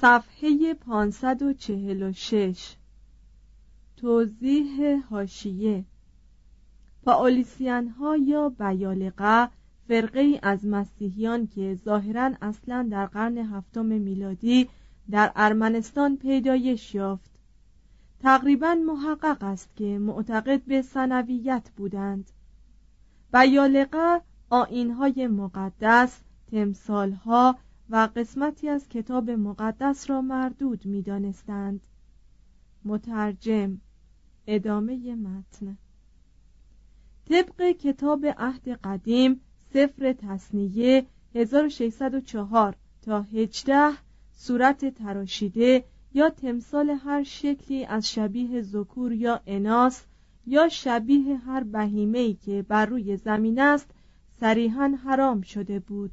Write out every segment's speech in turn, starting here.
صفحه 546 توضیح هاشیه پاولیسیان ها یا بیالقه فرقه از مسیحیان که ظاهرا اصلا در قرن هفتم میلادی در ارمنستان پیدایش یافت. تقریبا محقق است که معتقد به سنویت بودند. بیالقه آینهای مقدس تمثالها و قسمتی از کتاب مقدس را مردود می دانستند. مترجم ادامه متن طبق کتاب عهد قدیم سفر تصنیه 1604 تا 18 صورت تراشیده یا تمثال هر شکلی از شبیه ذکور یا اناس یا شبیه هر بهیمه‌ای که بر روی زمین است صریحا حرام شده بود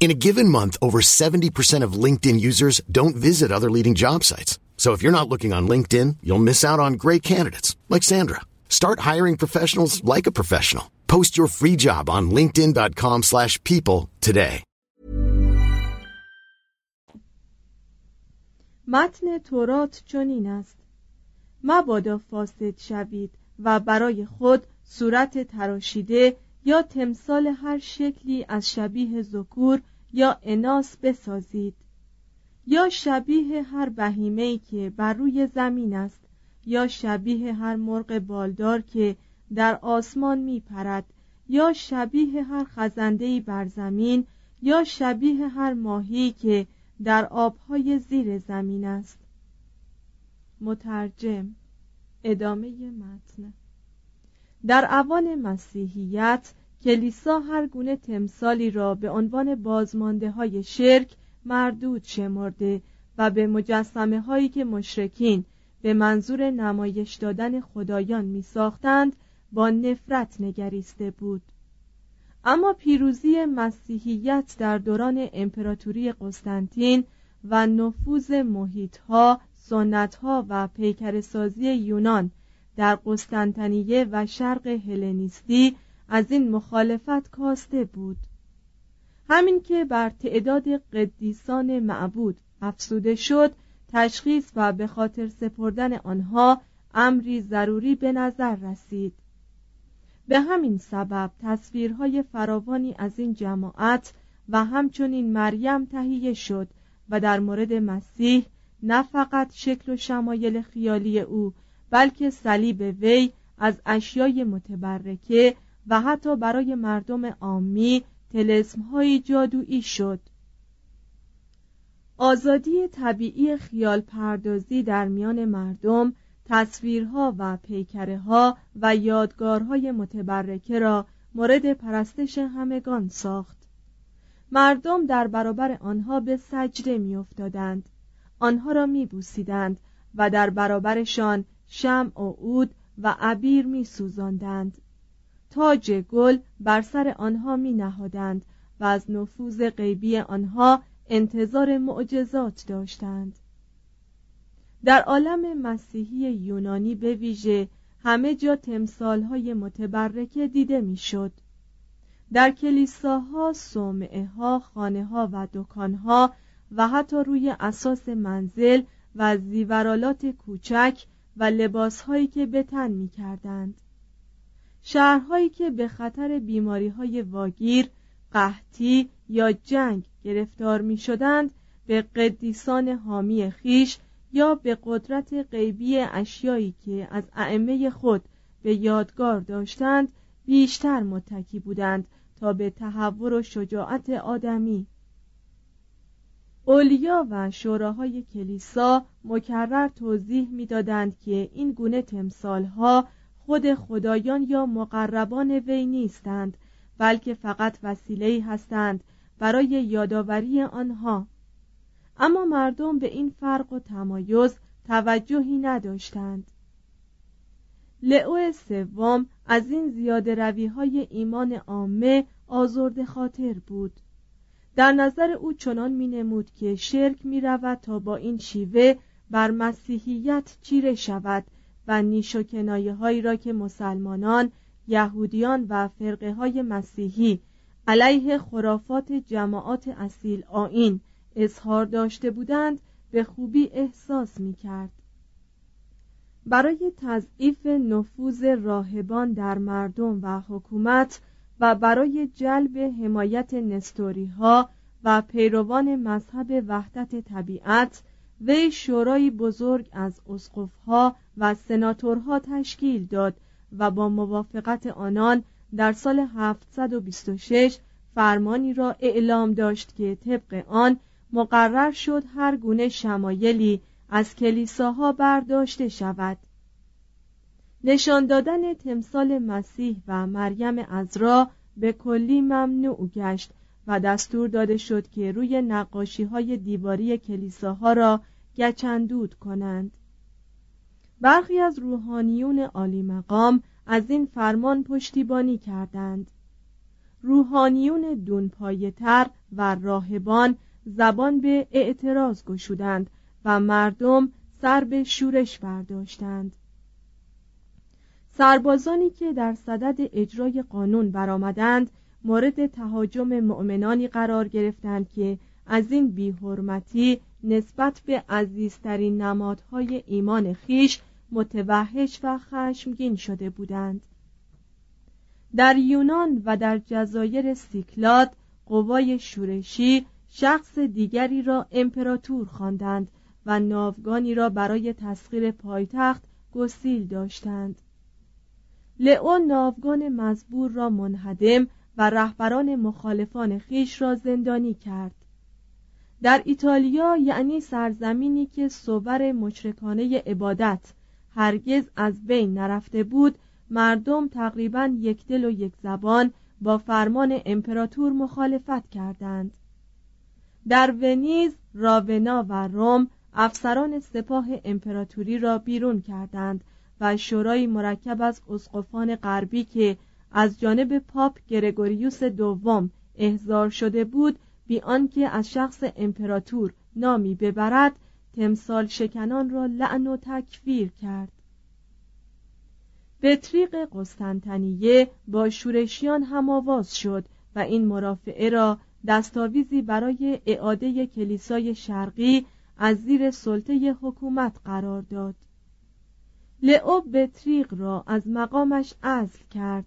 In a given month, over 70% of LinkedIn users don't visit other leading job sites. So if you're not looking on LinkedIn, you'll miss out on great candidates like Sandra. Start hiring professionals like a professional. Post your free job on linkedin.com/people slash people today. متن تورات چنین است مبادا فاسد شوید و برای خود صورت تراشیده یا تمثال هر شکلی از شبیه ذکور یا اناس بسازید. یا شبیه هر بهیمه‌ای که بر روی زمین است یا شبیه هر مرغ بالدار که در آسمان می پرد یا شبیه هر خزندهی بر زمین یا شبیه هر ماهی که در آبهای زیر زمین است. مترجم ادامه متن. در اوان مسیحیت کلیسا هر گونه تمثالی را به عنوان بازمانده های شرک مردود شمرده و به مجسمه هایی که مشرکین به منظور نمایش دادن خدایان می ساختند با نفرت نگریسته بود. اما پیروزی مسیحیت در دوران امپراتوری قسطنطین و نفوذ محیطها، سنتها و پیکرسازی یونان در قسطنطنیه و شرق هلنیستی از این مخالفت کاسته بود. همین که بر تعداد قدیسان معبود افسوده شد تشخیص و به خاطر سپردن آنها امری ضروری به نظر رسید. به همین سبب تصویرهای فراوانی از این جماعت و همچنین مریم تهیه شد و در مورد مسیح نه فقط شکل و شمایل خیالی او بلکه صلیب وی از اشیای متبرکه و حتی برای مردم عامی تلسمهایی جادویی شد. آزادی طبیعی خیال پردازی در میان مردم تصویرها و پیکره ها و یادگارهای متبرکه را مورد پرستش همگان ساخت. مردم در برابر آنها به سجده میافتادند. آنها را میبوسیدند و در برابرشان شمع و عود و عبیر میسوزاندند تاج گل بر سر آنها می نهادند و از نفوذ غیبی آنها انتظار معجزات داشتند در عالم مسیحی یونانی به ویژه همه جا تمثالهای متبرکه دیده می‌شد. در کلیساها، صومعه ها، خانه ها و دکان ها و حتی روی اساس منزل و زیورالات کوچک و لباسهایی که به تن می کردند. شهرهایی که به خطر بیماری های واگیر، قحطی یا جنگ گرفتار می شدند به قدیسان حامی خیش یا به قدرت غیبی اشیایی که از ائمه خود به یادگار داشتند بیشتر متکی بودند تا به تحور و شجاعت آدمی اولیا و شوراهای کلیسا مکرر توضیح می‌دادند که این گونه تمثالها خود خدایان یا مقربان وی نیستند بلکه فقط وسیله‌ای هستند برای یادآوری آنها. اما مردم به این فرق و تمایز توجهی نداشتند. لئو سوم از این زیاده روی های ایمان عامه آزرد خاطر بود. در نظر او چنان می نمود که شرک می رود تا با این شیوه بر مسیحیت چیره شود و نیش و کنایه هایی را که مسلمانان یهودیان و فرقه های مسیحی علیه خرافات جماعات اصیل آین اظهار داشته بودند به خوبی احساس می کرد. برای تضعیف نفوذ راهبان در مردم و حکومت و برای جلب حمایت نستوری ها و پیروان مذهب وحدت طبیعت وی شورای بزرگ از اسقفها و سناتورها تشکیل داد و با موافقت آنان در سال 726 فرمانی را اعلام داشت که طبق آن مقرر شد هر گونه شمایلی از کلیساها برداشته شود. نشان دادن تمثال مسیح و مریم ازرا به کلی ممنوع گشت و دستور داده شد که روی نقاشی های دیواری کلیساها را گچندود کنند. برخی از روحانیون عالی مقام از این فرمان پشتیبانی کردند. روحانیون دونپایتر و راهبان زبان به اعتراض گشودند و مردم سر به شورش برداشتند. سربازانی که در صدد اجرای قانون برآمدند مورد تهاجم مؤمنانی قرار گرفتند که از این بیحرمتی نسبت به عزیزترین نمادهای ایمان خیش متوحش و خشمگین شده بودند. در یونان و در جزایر سیکلاد قوای شورشی شخص دیگری را امپراتور خواندند و ناوگانی را برای تسخیر پایتخت گسیل داشتند. لئو ناوگان مزبور را منهدم و رهبران مخالفان خیش را زندانی کرد. در ایتالیا یعنی سرزمینی که صور مشرکانه عبادت هرگز از بین نرفته بود مردم تقریبا یک دل و یک زبان با فرمان امپراتور مخالفت کردند. در ونیز، راونا و روم افسران سپاه امپراتوری را بیرون کردند و شورای مرکب از اسقفان غربی که از جانب پاپ گرگوریوس دوم احضار شده بود بی آنکه از شخص امپراتور نامی ببرد تمثال شکنان را لعن و تکفیر کرد. بطریق قسطنطنیه با شورشیان هم آواز شد و این مرافعه را دستاویزی برای اعاده کلیسای شرقی از زیر سلطه حکومت قرار داد. لئو بطریق را از مقامش عزل کرد.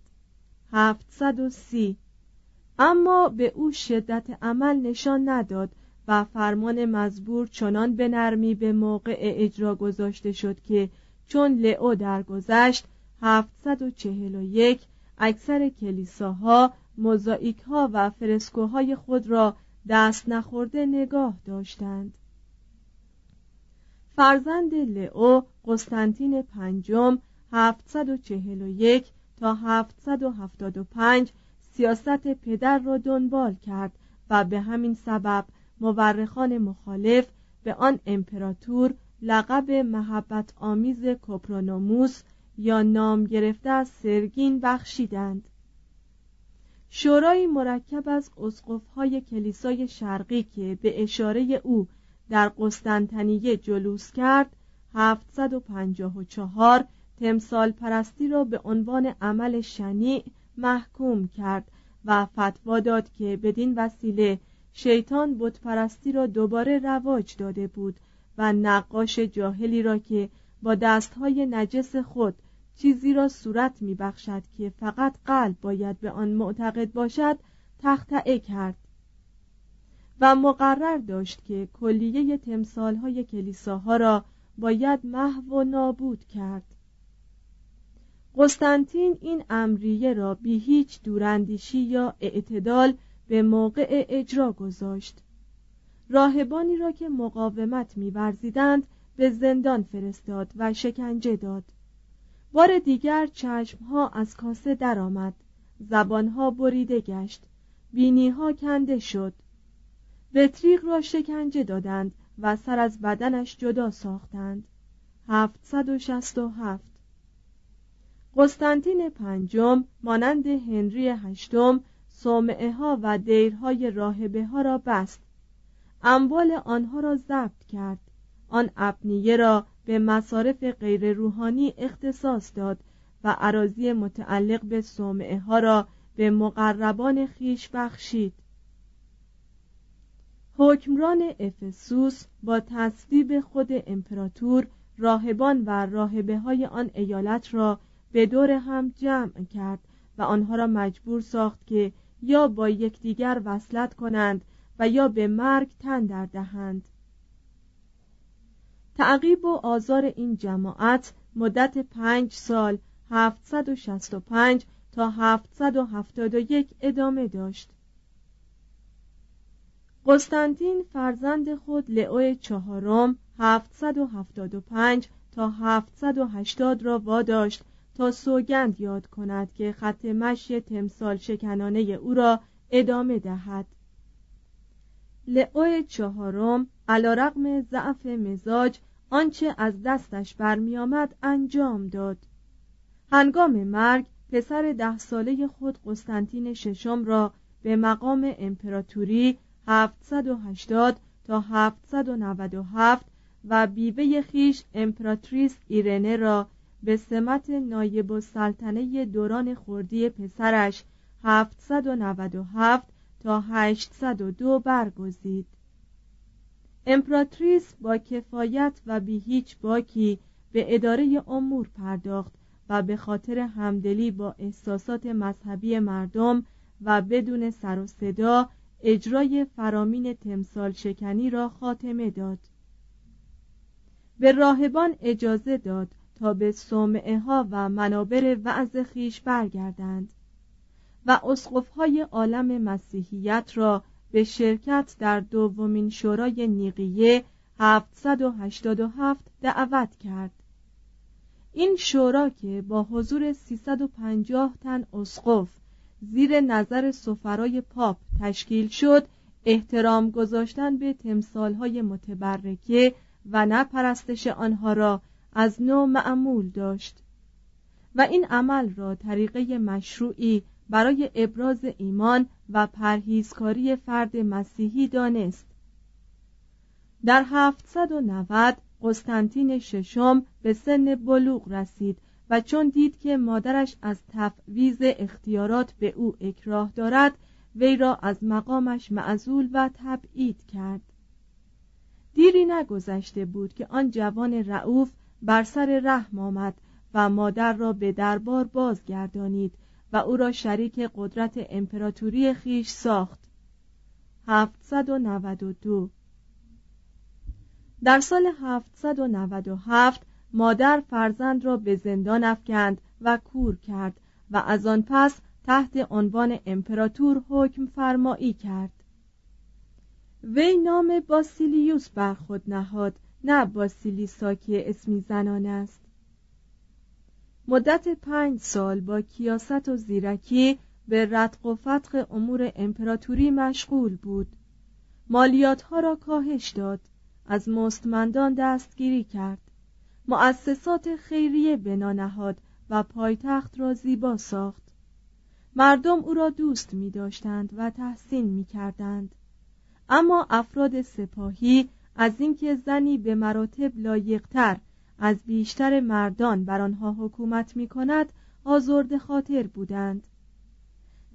730 اما به او شدت عمل نشان نداد و فرمان مزبور چنان به نرمی به موقع اجرا گذاشته شد که چون لئو درگذشت 741 اکثر کلیساها موزاییک ها و فرسکوهای خود را دست نخورده نگاه داشتند. فرزند لئو قسطنطین پنجم 741 تا 775 سیاست پدر را دنبال کرد و به همین سبب مورخان مخالف به آن امپراتور لقب محبت آمیز کوپرونوموس یا نام گرفته از سرگین بخشیدند. شورای مرکب از اسقفهای کلیسای شرقی که به اشاره او در قسطنطنیه جلوس کرد 754 تمثال پرستی را به عنوان عمل شنیع محکوم کرد و فتوا داد که بدین وسیله شیطان بت پرستی را دوباره رواج داده بود و نقاش جاهلی را که با دستهای نجس خود چیزی را صورت میبخشد که فقط قلب باید به آن معتقد باشد تختعه کرد. و مقرر داشت که کلیه تمثالهای کلیساها را باید محو و نابود کرد. قسطنطین این امریه را بی هیچ دوراندیشی یا اعتدال به موقع اجرا گذاشت. راهبانی را که مقاومت میورزیدند به زندان فرستاد و شکنجه داد. بار دیگر چشمها از کاسه درآمد. زبانها بریده گشت. بینیها کنده شد. بطریق را شکنجه دادند و سر از بدنش جدا ساختند. 767 قسطنطین پنجم مانند هنری هشتم صومعه ها و دیرهای راهبه ها را بست. اموال آنها را ضبط کرد. آن ابنیه را به مصارف غیر روحانی اختصاص داد و عراضی متعلق به صومعه ها را به مقربان خیش بخشید حکمران افسوس با تصویب خود امپراتور راهبان و راهبه های آن ایالت را به دور هم جمع کرد و آنها را مجبور ساخت که یا با یکدیگر وصلت کنند و یا به مرگ تن در دهند. تعقیب و آزار این جماعت مدت پنج سال 765 تا 771 ادامه داشت. قسطنطین فرزند خود لئو چهارم 775 تا 780 را واداشت تا سوگند یاد کند که خط مشی تمثال شکنانه او را ادامه دهد. لئو چهارم علا رقم ضعف مزاج آنچه از دستش برمیآمد انجام داد. هنگام مرگ پسر ده ساله خود قسطنطین ششم را به مقام امپراتوری 780 تا 797 و بیوه خیش امپراتریس ایرنه را به سمت نایب السلطنه دوران خردی پسرش 797 تا 802 برگزید. امپراتریس با کفایت و بی هیچ باکی به اداره امور پرداخت و به خاطر همدلی با احساسات مذهبی مردم و بدون سر و صدا اجرای فرامین تمثال شکنی را خاتمه داد. به راهبان اجازه داد تا به صومعه ها و منابر وعظ خیش برگردند و اسقفهای عالم مسیحیت را به شرکت در دومین شورای نیقیه 787 دعوت کرد. این شورا که با حضور 350 تن اسقف زیر نظر سفرای پاپ تشکیل شد. احترام گذاشتن به تمثالهای متبرکه و نه آنها را از نوع معمول داشت. و این عمل را طریقه مشروعی برای ابراز ایمان و پرهیزکاری فرد مسیحی دانست. در 790 قسطنطین ششم به سن بلوغ رسید و چون دید که مادرش از تفویز اختیارات به او اکراه دارد وی را از مقامش معزول و تبعید کرد. دیری نگذشته بود که آن جوان رعوف بر سر رحم آمد و مادر را به دربار بازگردانید و او را شریک قدرت امپراتوری خیش ساخت. 792 در سال 797 مادر فرزند را به زندان افکند و کور کرد و از آن پس تحت عنوان امپراتور حکم فرمایی کرد. وی نام باسیلیوس بر خود نهاد نه باسیلیسا که اسمی زنان است. مدت پنج سال با کیاست و زیرکی به رتق و فتق امور امپراتوری مشغول بود. مالیات ها را کاهش داد از مستمندان دستگیری کرد. مؤسسات خیریه بنا نهاد و پایتخت را زیبا ساخت. مردم او را دوست می داشتند و تحسین می کردند اما افراد سپاهی از اینکه زنی به مراتب لایقتر از بیشتر مردان بر آنها حکومت می کند آزرد خاطر بودند.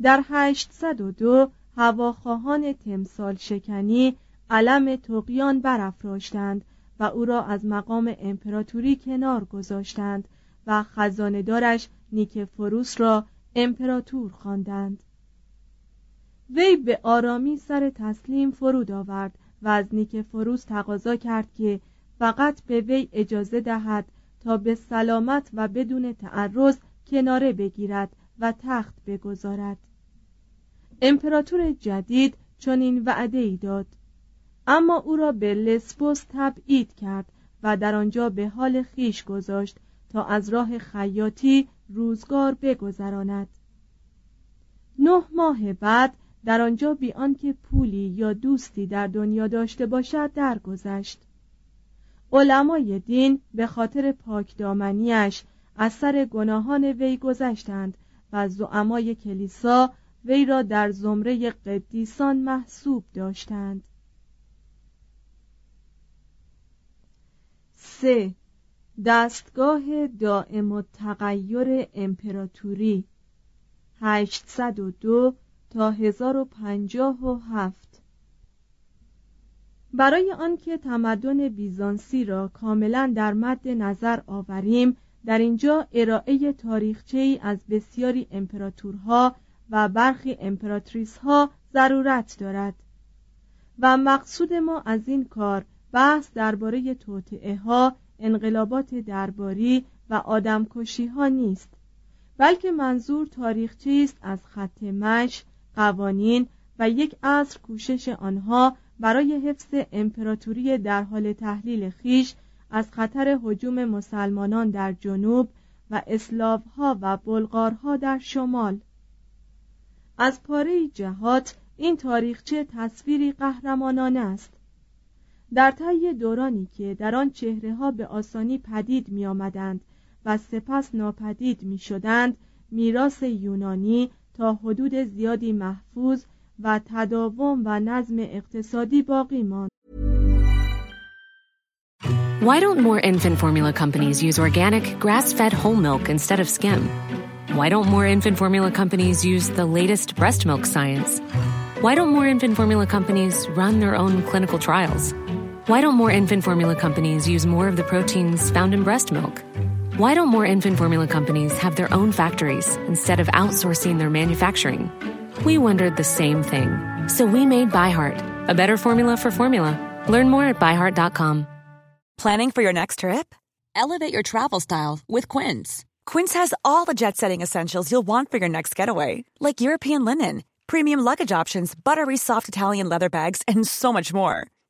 در 802 هواخواهان تمثال شکنی علم تقیان برافراشتند و او را از مقام امپراتوری کنار گذاشتند و خزاندارش نیکفروس را امپراتور خواندند. وی به آرامی سر تسلیم فرود آورد و از نیکفروس تقاضا کرد که فقط به وی اجازه دهد تا به سلامت و بدون تعرض کناره بگیرد و تخت بگذارد امپراتور جدید چنین وعده ای داد اما او را به لسبوس تبعید کرد و در آنجا به حال خیش گذاشت تا از راه خیاطی روزگار بگذراند. نه ماه بعد در آنجا بی آنکه پولی یا دوستی در دنیا داشته باشد درگذشت. علمای دین به خاطر پاکدامنیش از سر گناهان وی گذشتند و زعمای کلیسا وی را در زمره قدیسان محسوب داشتند. سه. دستگاه دائم و تغییر امپراتوری. 802 تا 1057 برای آنکه تمدن بیزانسی را کاملا در مد نظر آوریم در اینجا ارائه تاریخچه ای از بسیاری امپراتورها و برخی امپراتریس ها ضرورت دارد. و مقصود ما از این کار بحث درباره توطعه ها انقلابات درباری و آدمکشی ها نیست. بلکه منظور تاریخچه است از خط مش قوانین و یک عصر کوشش آنها برای حفظ امپراتوری در حال تحلیل خیش از خطر حجوم مسلمانان در جنوب و ها و بلغارها در شمال. از پاره جهات این تاریخچه تصویری قهرمانانه است. در طی دورانی که در آن چهره ها به آسانی پدید می آمدند و سپس ناپدید می شدند میراث یونانی تا حدود زیادی محفوظ و تداوم و نظم اقتصادی باقی ماند. Why don't more infant formula companies use organic, grass-fed whole milk instead of skim? Why don't more infant formula companies use the latest breast milk science? Why don't more infant formula companies run their own clinical trials? Why don't more infant formula companies use more of the proteins found in breast milk? Why don't more infant formula companies have their own factories instead of outsourcing their manufacturing? We wondered the same thing. So we made ByHeart, a better formula for formula. Learn more at byheart.com. Planning for your next trip? Elevate your travel style with Quince. Quince has all the jet setting essentials you'll want for your next getaway, like European linen, premium luggage options, buttery soft Italian leather bags, and so much more.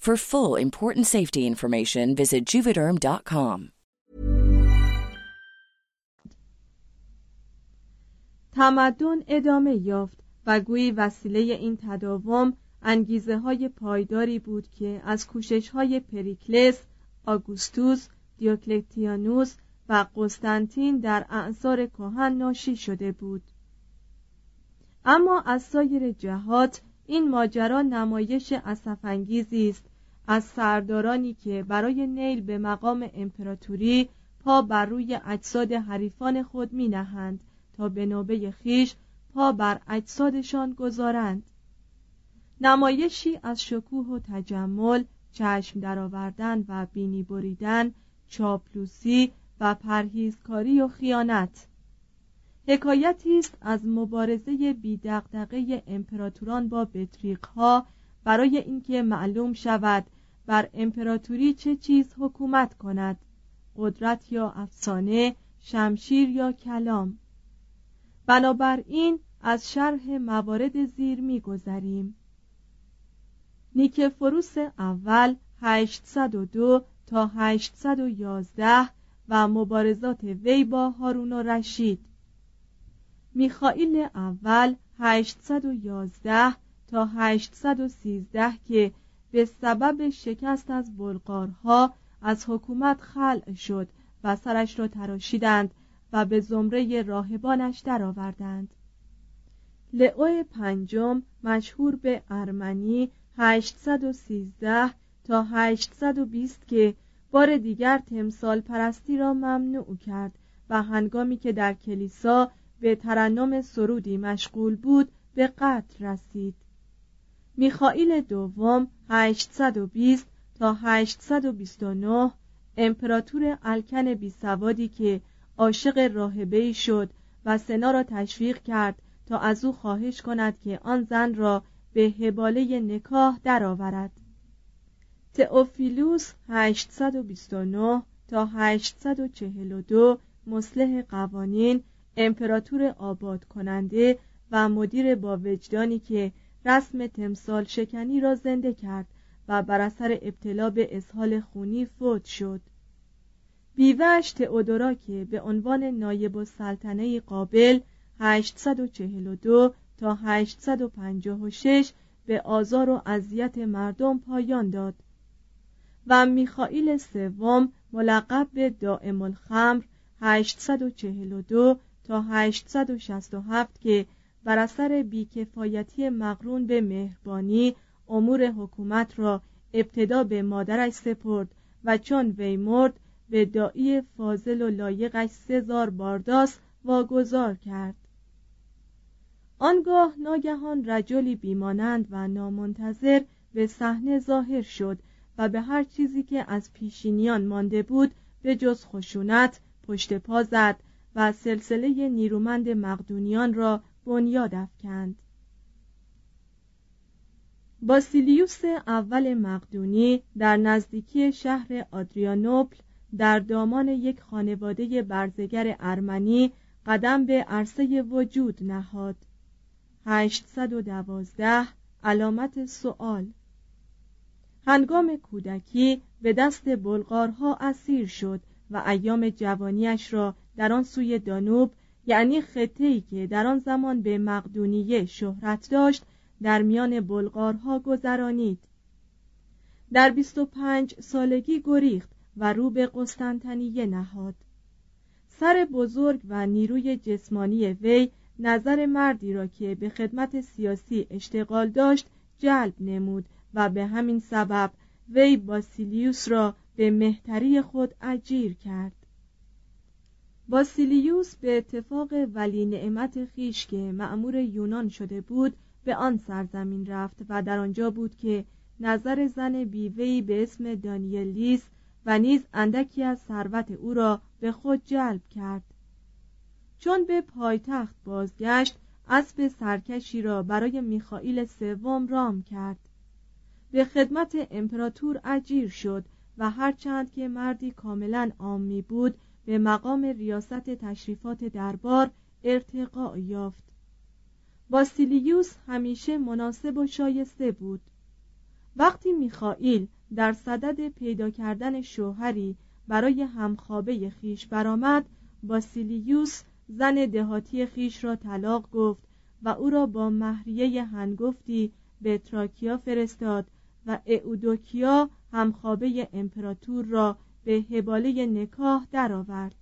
For full important safety information, visit juvederm.com. تمدن ادامه یافت و گویی وسیله این تداوم انگیزه های پایداری بود که از کوشش های پریکلس، آگوستوس، دیوکلتیانوس و قسطنطین در اعثار کهن ناشی شده بود. اما از سایر جهات این ماجرا نمایش اسفانگیزی است از سردارانی که برای نیل به مقام امپراتوری پا بر روی اجساد حریفان خود می نهند تا به نوبه خیش پا بر اجسادشان گذارند. نمایشی از شکوه و تجمل چشم درآوردن و بینی بریدن چاپلوسی و پرهیزکاری و خیانت. حکایتی است از مبارزه بیدقدقه امپراتوران با بطریقها برای اینکه معلوم شود بر امپراتوری چه چیز حکومت کند؟ قدرت یا افسانه شمشیر یا کلام؟ بنابراین از شرح موارد زیر میگذریم نیکفروس اول 802 تا 811 و مبارزات وی با هارون و رشید. میخائیل اول 811 تا 813 که به سبب شکست از بلغارها از حکومت خلع شد و سرش را تراشیدند و به زمره راهبانش درآوردند. لئو پنجم مشهور به ارمنی 813 تا 820 که بار دیگر تمثال پرستی را ممنوع کرد و هنگامی که در کلیسا به ترنم سرودی مشغول بود به قتل رسید میخائیل دوم 820 تا 829 امپراتور الکن بیسوادی که عاشق راهبه شد و سنا را تشویق کرد تا از او خواهش کند که آن زن را به هباله نکاح درآورد. تئوفیلوس 829 تا 842 مصلح قوانین امپراتور آباد کننده و مدیر با وجدانی که رسم تمثال شکنی را زنده کرد و بر اثر ابتلا به اسهال خونی فوت شد. بیوهش تئودورا که به عنوان نایب السلطنه قابل 842 تا 856 به آزار و اذیت مردم پایان داد. و میخائیل سوم ملقب به دائم الخمر 842 تا 867 که بر اثر بیکفایتی مقرون به مهربانی امور حکومت را ابتدا به مادرش سپرد و چون وی مرد به دایی فاضل و لایقش سزار بارداس واگذار کرد. آنگاه ناگهان رجلی بیمانند و نامنتظر به صحنه ظاهر شد و به هر چیزی که از پیشینیان مانده بود به جز خشونت پشت پا زد و سلسله نیرومند مقدونیان را بنیاد افکند. باسیلیوس اول مقدونی در نزدیکی شهر آدریانوپل در دامان یک خانواده برزگر ارمنی قدم به عرصه وجود نهاد. 812 علامت سوال هنگام کودکی به دست بلغارها اسیر شد و ایام جوانیش را در آن سوی دانوب یعنی خطه‌ای که در آن زمان به مقدونیه شهرت داشت در میان بلغارها گذرانید. در 25 سالگی گریخت و رو به قسطنطنیه نهاد. سر بزرگ و نیروی جسمانی وی نظر مردی را که به خدمت سیاسی اشتغال داشت جلب نمود و به همین سبب وی باسیلیوس را به مهتری خود اجیر کرد. باسیلیوس به اتفاق ولی نعمت خیش که معمور یونان شده بود به آن سرزمین رفت و در آنجا بود که نظر زن بیوهی به اسم دانیلیس و نیز اندکی از ثروت او را به خود جلب کرد. چون به پایتخت بازگشت اسب سرکشی را برای میخائیل سوم رام کرد. به خدمت امپراتور اجیر شد و هرچند که مردی کاملا عامی بود به مقام ریاست تشریفات دربار ارتقا یافت. باسیلیوس همیشه مناسب و شایسته بود. وقتی میخائیل در صدد پیدا کردن شوهری برای همخوابه خیش برآمد باسیلیوس زن دهاتی خیش را طلاق گفت و او را با مهریه هنگفتی به تراکیا فرستاد و اعودوکیا همخوابه امپراتور را به حباله نکاح درآورد.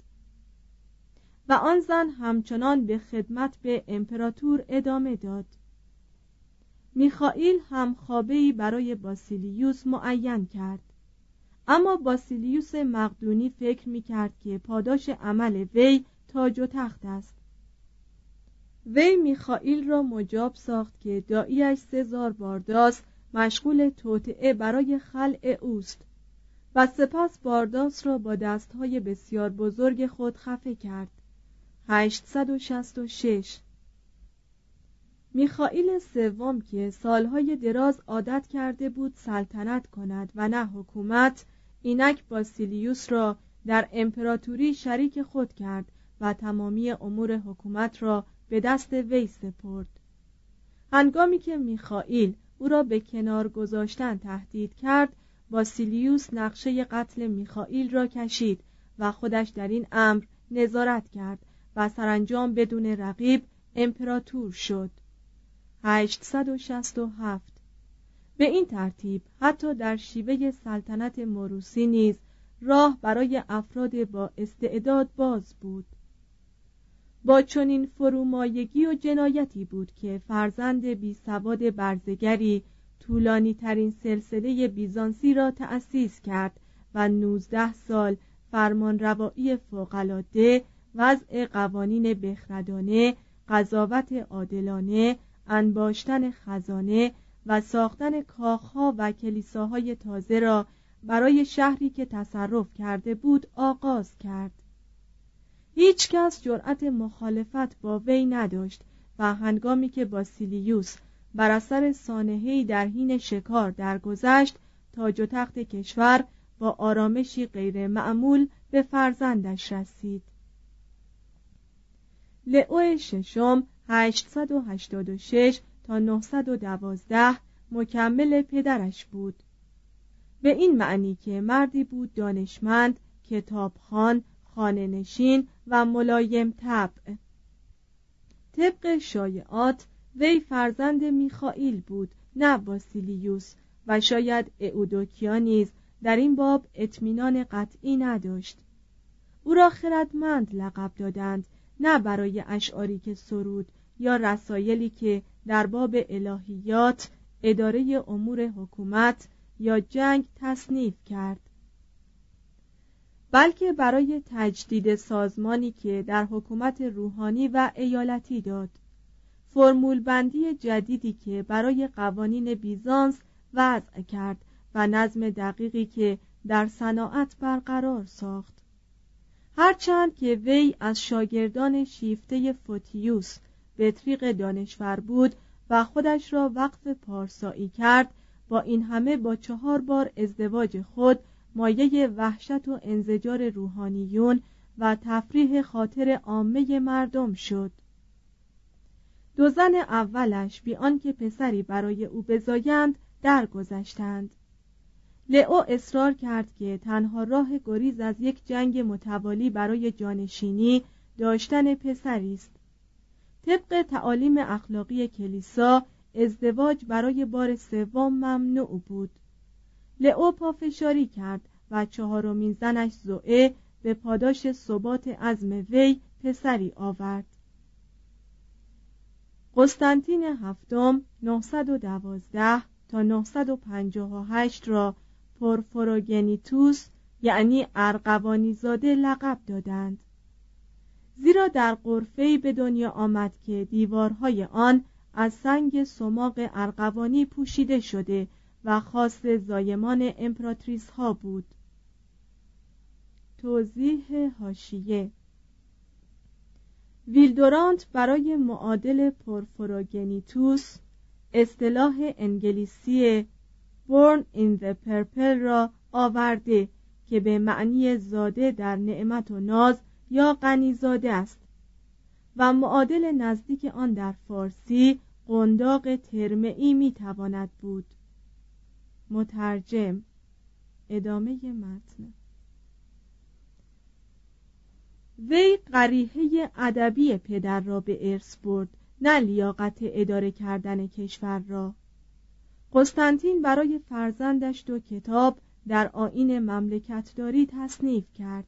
و آن زن همچنان به خدمت به امپراتور ادامه داد. میخائیل هم خوابهی برای باسیلیوس معین کرد. اما باسیلیوس مقدونی فکر می کرد که پاداش عمل وی تاج و تخت است. وی میخائیل را مجاب ساخت که داییش سزار بارداس مشغول توطعه برای خلع اوست. و سپس بارداس را با دستهای بسیار بزرگ خود خفه کرد. 866 میخائیل سوم که سالهای دراز عادت کرده بود سلطنت کند و نه حکومت اینک باسیلیوس را در امپراتوری شریک خود کرد و تمامی امور حکومت را به دست وی سپرد. هنگامی که میخائیل او را به کنار گذاشتن تهدید کرد باسیلیوس نقشه قتل میخائیل را کشید و خودش در این امر نظارت کرد و سرانجام بدون رقیب امپراتور شد. 867 به این ترتیب حتی در شیوه سلطنت مروسی نیز راه برای افراد با استعداد باز بود. با چنین فرومایگی و جنایتی بود که فرزند بی سواد برزگری طولانی ترین سلسله بیزانسی را تأسیس کرد و نوزده سال فرمان روایی فوقلاده وضع قوانین بخردانه قضاوت عادلانه انباشتن خزانه و ساختن کاخها و کلیساهای تازه را برای شهری که تصرف کرده بود آغاز کرد. هیچ کس جرأت مخالفت با وی نداشت و هنگامی که باسیلیوس بر اثر سانحه‌ای در حین شکار درگذشت تاج و تخت کشور با آرامشی غیر معمول به فرزندش رسید. لئو ششم 886 تا 912 مکمل پدرش بود. به این معنی که مردی بود دانشمند کتابخان خانه نشین و ملایم طبع. طبق شایعات وی فرزند میخائیل بود نه باسیلیوس و شاید اعودوکیا نیز. در این باب اطمینان قطعی نداشت. او را خردمند لقب دادند نه برای اشعاری که سرود یا رسایلی که در باب الهیات اداره امور حکومت یا جنگ تصنیف کرد. بلکه برای تجدید سازمانی که در حکومت روحانی و ایالتی داد. فرمول بندی جدیدی که برای قوانین بیزانس وضع کرد و نظم دقیقی که در صناعت برقرار ساخت. هرچند که وی از شاگردان شیفته فوتیوس بطریق دانشور بود و خودش را وقف پارسایی کرد با این همه با چهار بار ازدواج خود مایه وحشت و انزجار روحانیون و تفریح خاطر عامه مردم شد. دو زن اولش بی آنکه پسری برای او بزایند درگذشتند. لئو اصرار کرد که تنها راه گریز از یک جنگ متوالی برای جانشینی داشتن پسری است. طبق تعالیم اخلاقی کلیسا ازدواج برای بار سوم ممنوع بود. لئو پافشاری کرد و چهارمین زنش زوئه به پاداش ثبات عزم وی پسری آورد. قسطنطین هفتم 912 تا 958 را پرفروگنیتوس یعنی ارقوانی زاده لقب دادند. زیرا در قرفه‌ای به دنیا آمد که دیوارهای آن از سنگ سماق ارقوانی پوشیده شده و خاص زایمان امپراتریس ها بود. توضیح هاشیه ویلدورانت برای معادل پرفروگنیتوس اصطلاح انگلیسی born in the purple را آورده که به معنی زاده در نعمت و ناز یا غنیزاده است و معادل نزدیک آن در فارسی قنداق ترمعی می تواند بود. مترجم ادامه متن. وی قریحه ادبی پدر را به ارث برد نه لیاقت اداره کردن کشور را. قسطنطین برای فرزندش دو کتاب در آین مملکتداری تصنیف کرد.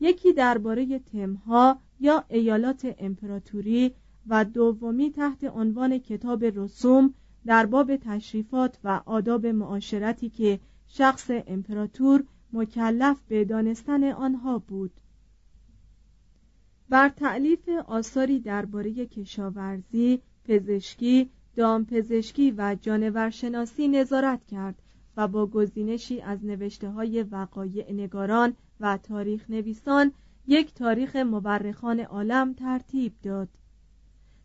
یکی درباره تمها یا ایالات امپراتوری و دومی تحت عنوان کتاب رسوم در باب تشریفات و آداب معاشرتی که شخص امپراتور مکلف به دانستن آنها بود. بر تعلیف آثاری درباره کشاورزی، پزشکی، دامپزشکی و جانورشناسی نظارت کرد و با گزینشی از نوشته های وقایع نگاران و تاریخ نویسان یک تاریخ مورخان عالم ترتیب داد.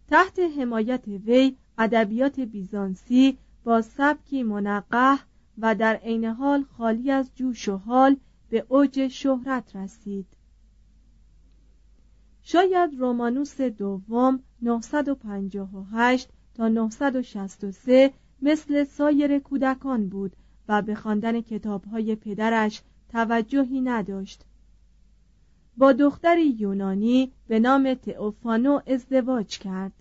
تحت حمایت وی ادبیات بیزانسی با سبکی منقح و در عین حال خالی از جوش و حال به اوج شهرت رسید. شاید رومانوس دوم 958 تا 963 مثل سایر کودکان بود و به خواندن کتابهای پدرش توجهی نداشت. با دختری یونانی به نام تئوفانو ازدواج کرد.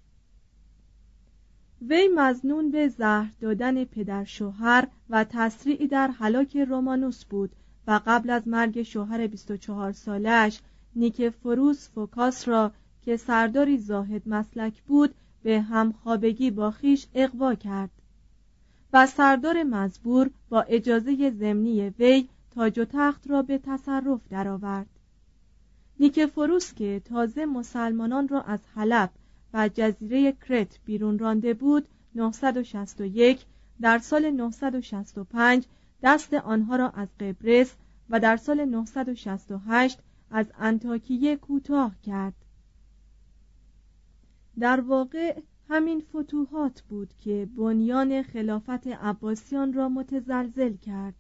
وی مزنون به زهر دادن پدر شوهر و تسریع در حلاک رومانوس بود و قبل از مرگ شوهر 24 سالش نیکفروس فوکاس را که سرداری زاهد مسلک بود به همخوابگی با خیش اقوا کرد. و سردار مزبور با اجازه زمینی وی تاج و تخت را به تصرف درآورد. نیکفروس که تازه مسلمانان را از حلب و جزیره کرت بیرون رانده بود 961 در سال 965 دست آنها را از قبرس و در سال 968 از انتاکیه کوتاه کرد. در واقع همین فتوحات بود که بنیان خلافت عباسیان را متزلزل کرد.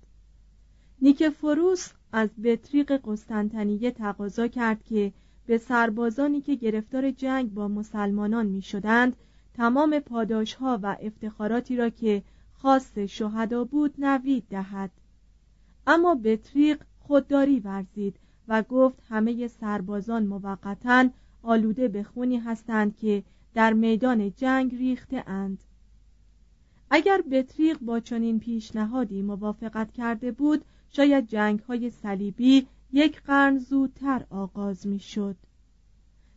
نیکفروس از بطریق قسطنطنیه تقاضا کرد که به سربازانی که گرفتار جنگ با مسلمانان می شدند تمام پاداشها و افتخاراتی را که خاص شهدا بود نوید دهد. اما بطریق خودداری ورزید و گفت همه سربازان موقتا آلوده به خونی هستند که در میدان جنگ ریخته اند. اگر بطریق با چنین پیشنهادی موافقت کرده بود شاید جنگ های صلیبی یک قرن زودتر آغاز می شد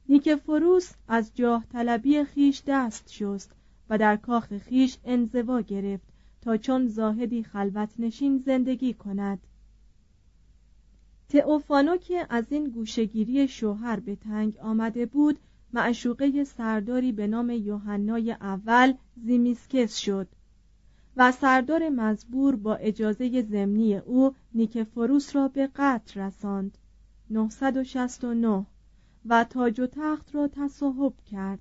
نیکفروس از جاه طلبی خیش دست شست و در کاخ خیش انزوا گرفت تا چون زاهدی خلوت نشین زندگی کند. تئوفانو که از این گوشگیری شوهر به تنگ آمده بود معشوقه سرداری به نام یوحنای اول زیمیسکس شد و سردار مزبور با اجازه زمینی او نیکفروس را به قتل رساند. 969 و تاج و تخت را تصاحب کرد.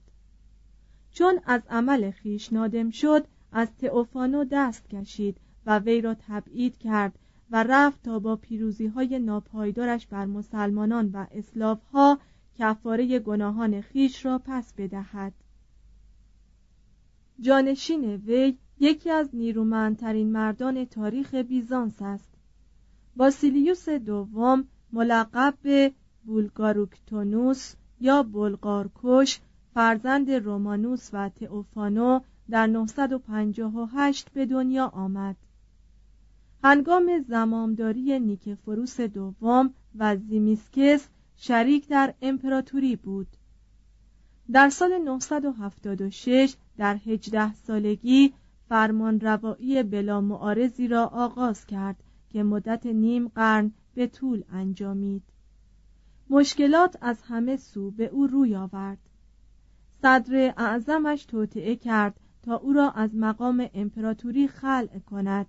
چون از عمل خیش نادم شد از تئوفانو دست کشید و وی را تبعید کرد و رفت تا با پیروزی های ناپایدارش بر مسلمانان و اسلاف ها کفاره گناهان خیش را پس بدهد. جانشین وی یکی از نیرومندترین مردان تاریخ بیزانس است. باسیلیوس دوم ملقب به بولگاروکتونوس یا بلغارکش فرزند رومانوس و تئوفانو در 958 به دنیا آمد. هنگام زمامداری نیکفروس دوم و زیمیسکس شریک در امپراتوری بود. در سال 976 در 18 سالگی فرمان روایی بلا معارضی را آغاز کرد که مدت نیم قرن به طول انجامید. مشکلات از همه سو به او روی آورد. صدر اعظمش توطعه کرد تا او را از مقام امپراتوری خلع کند.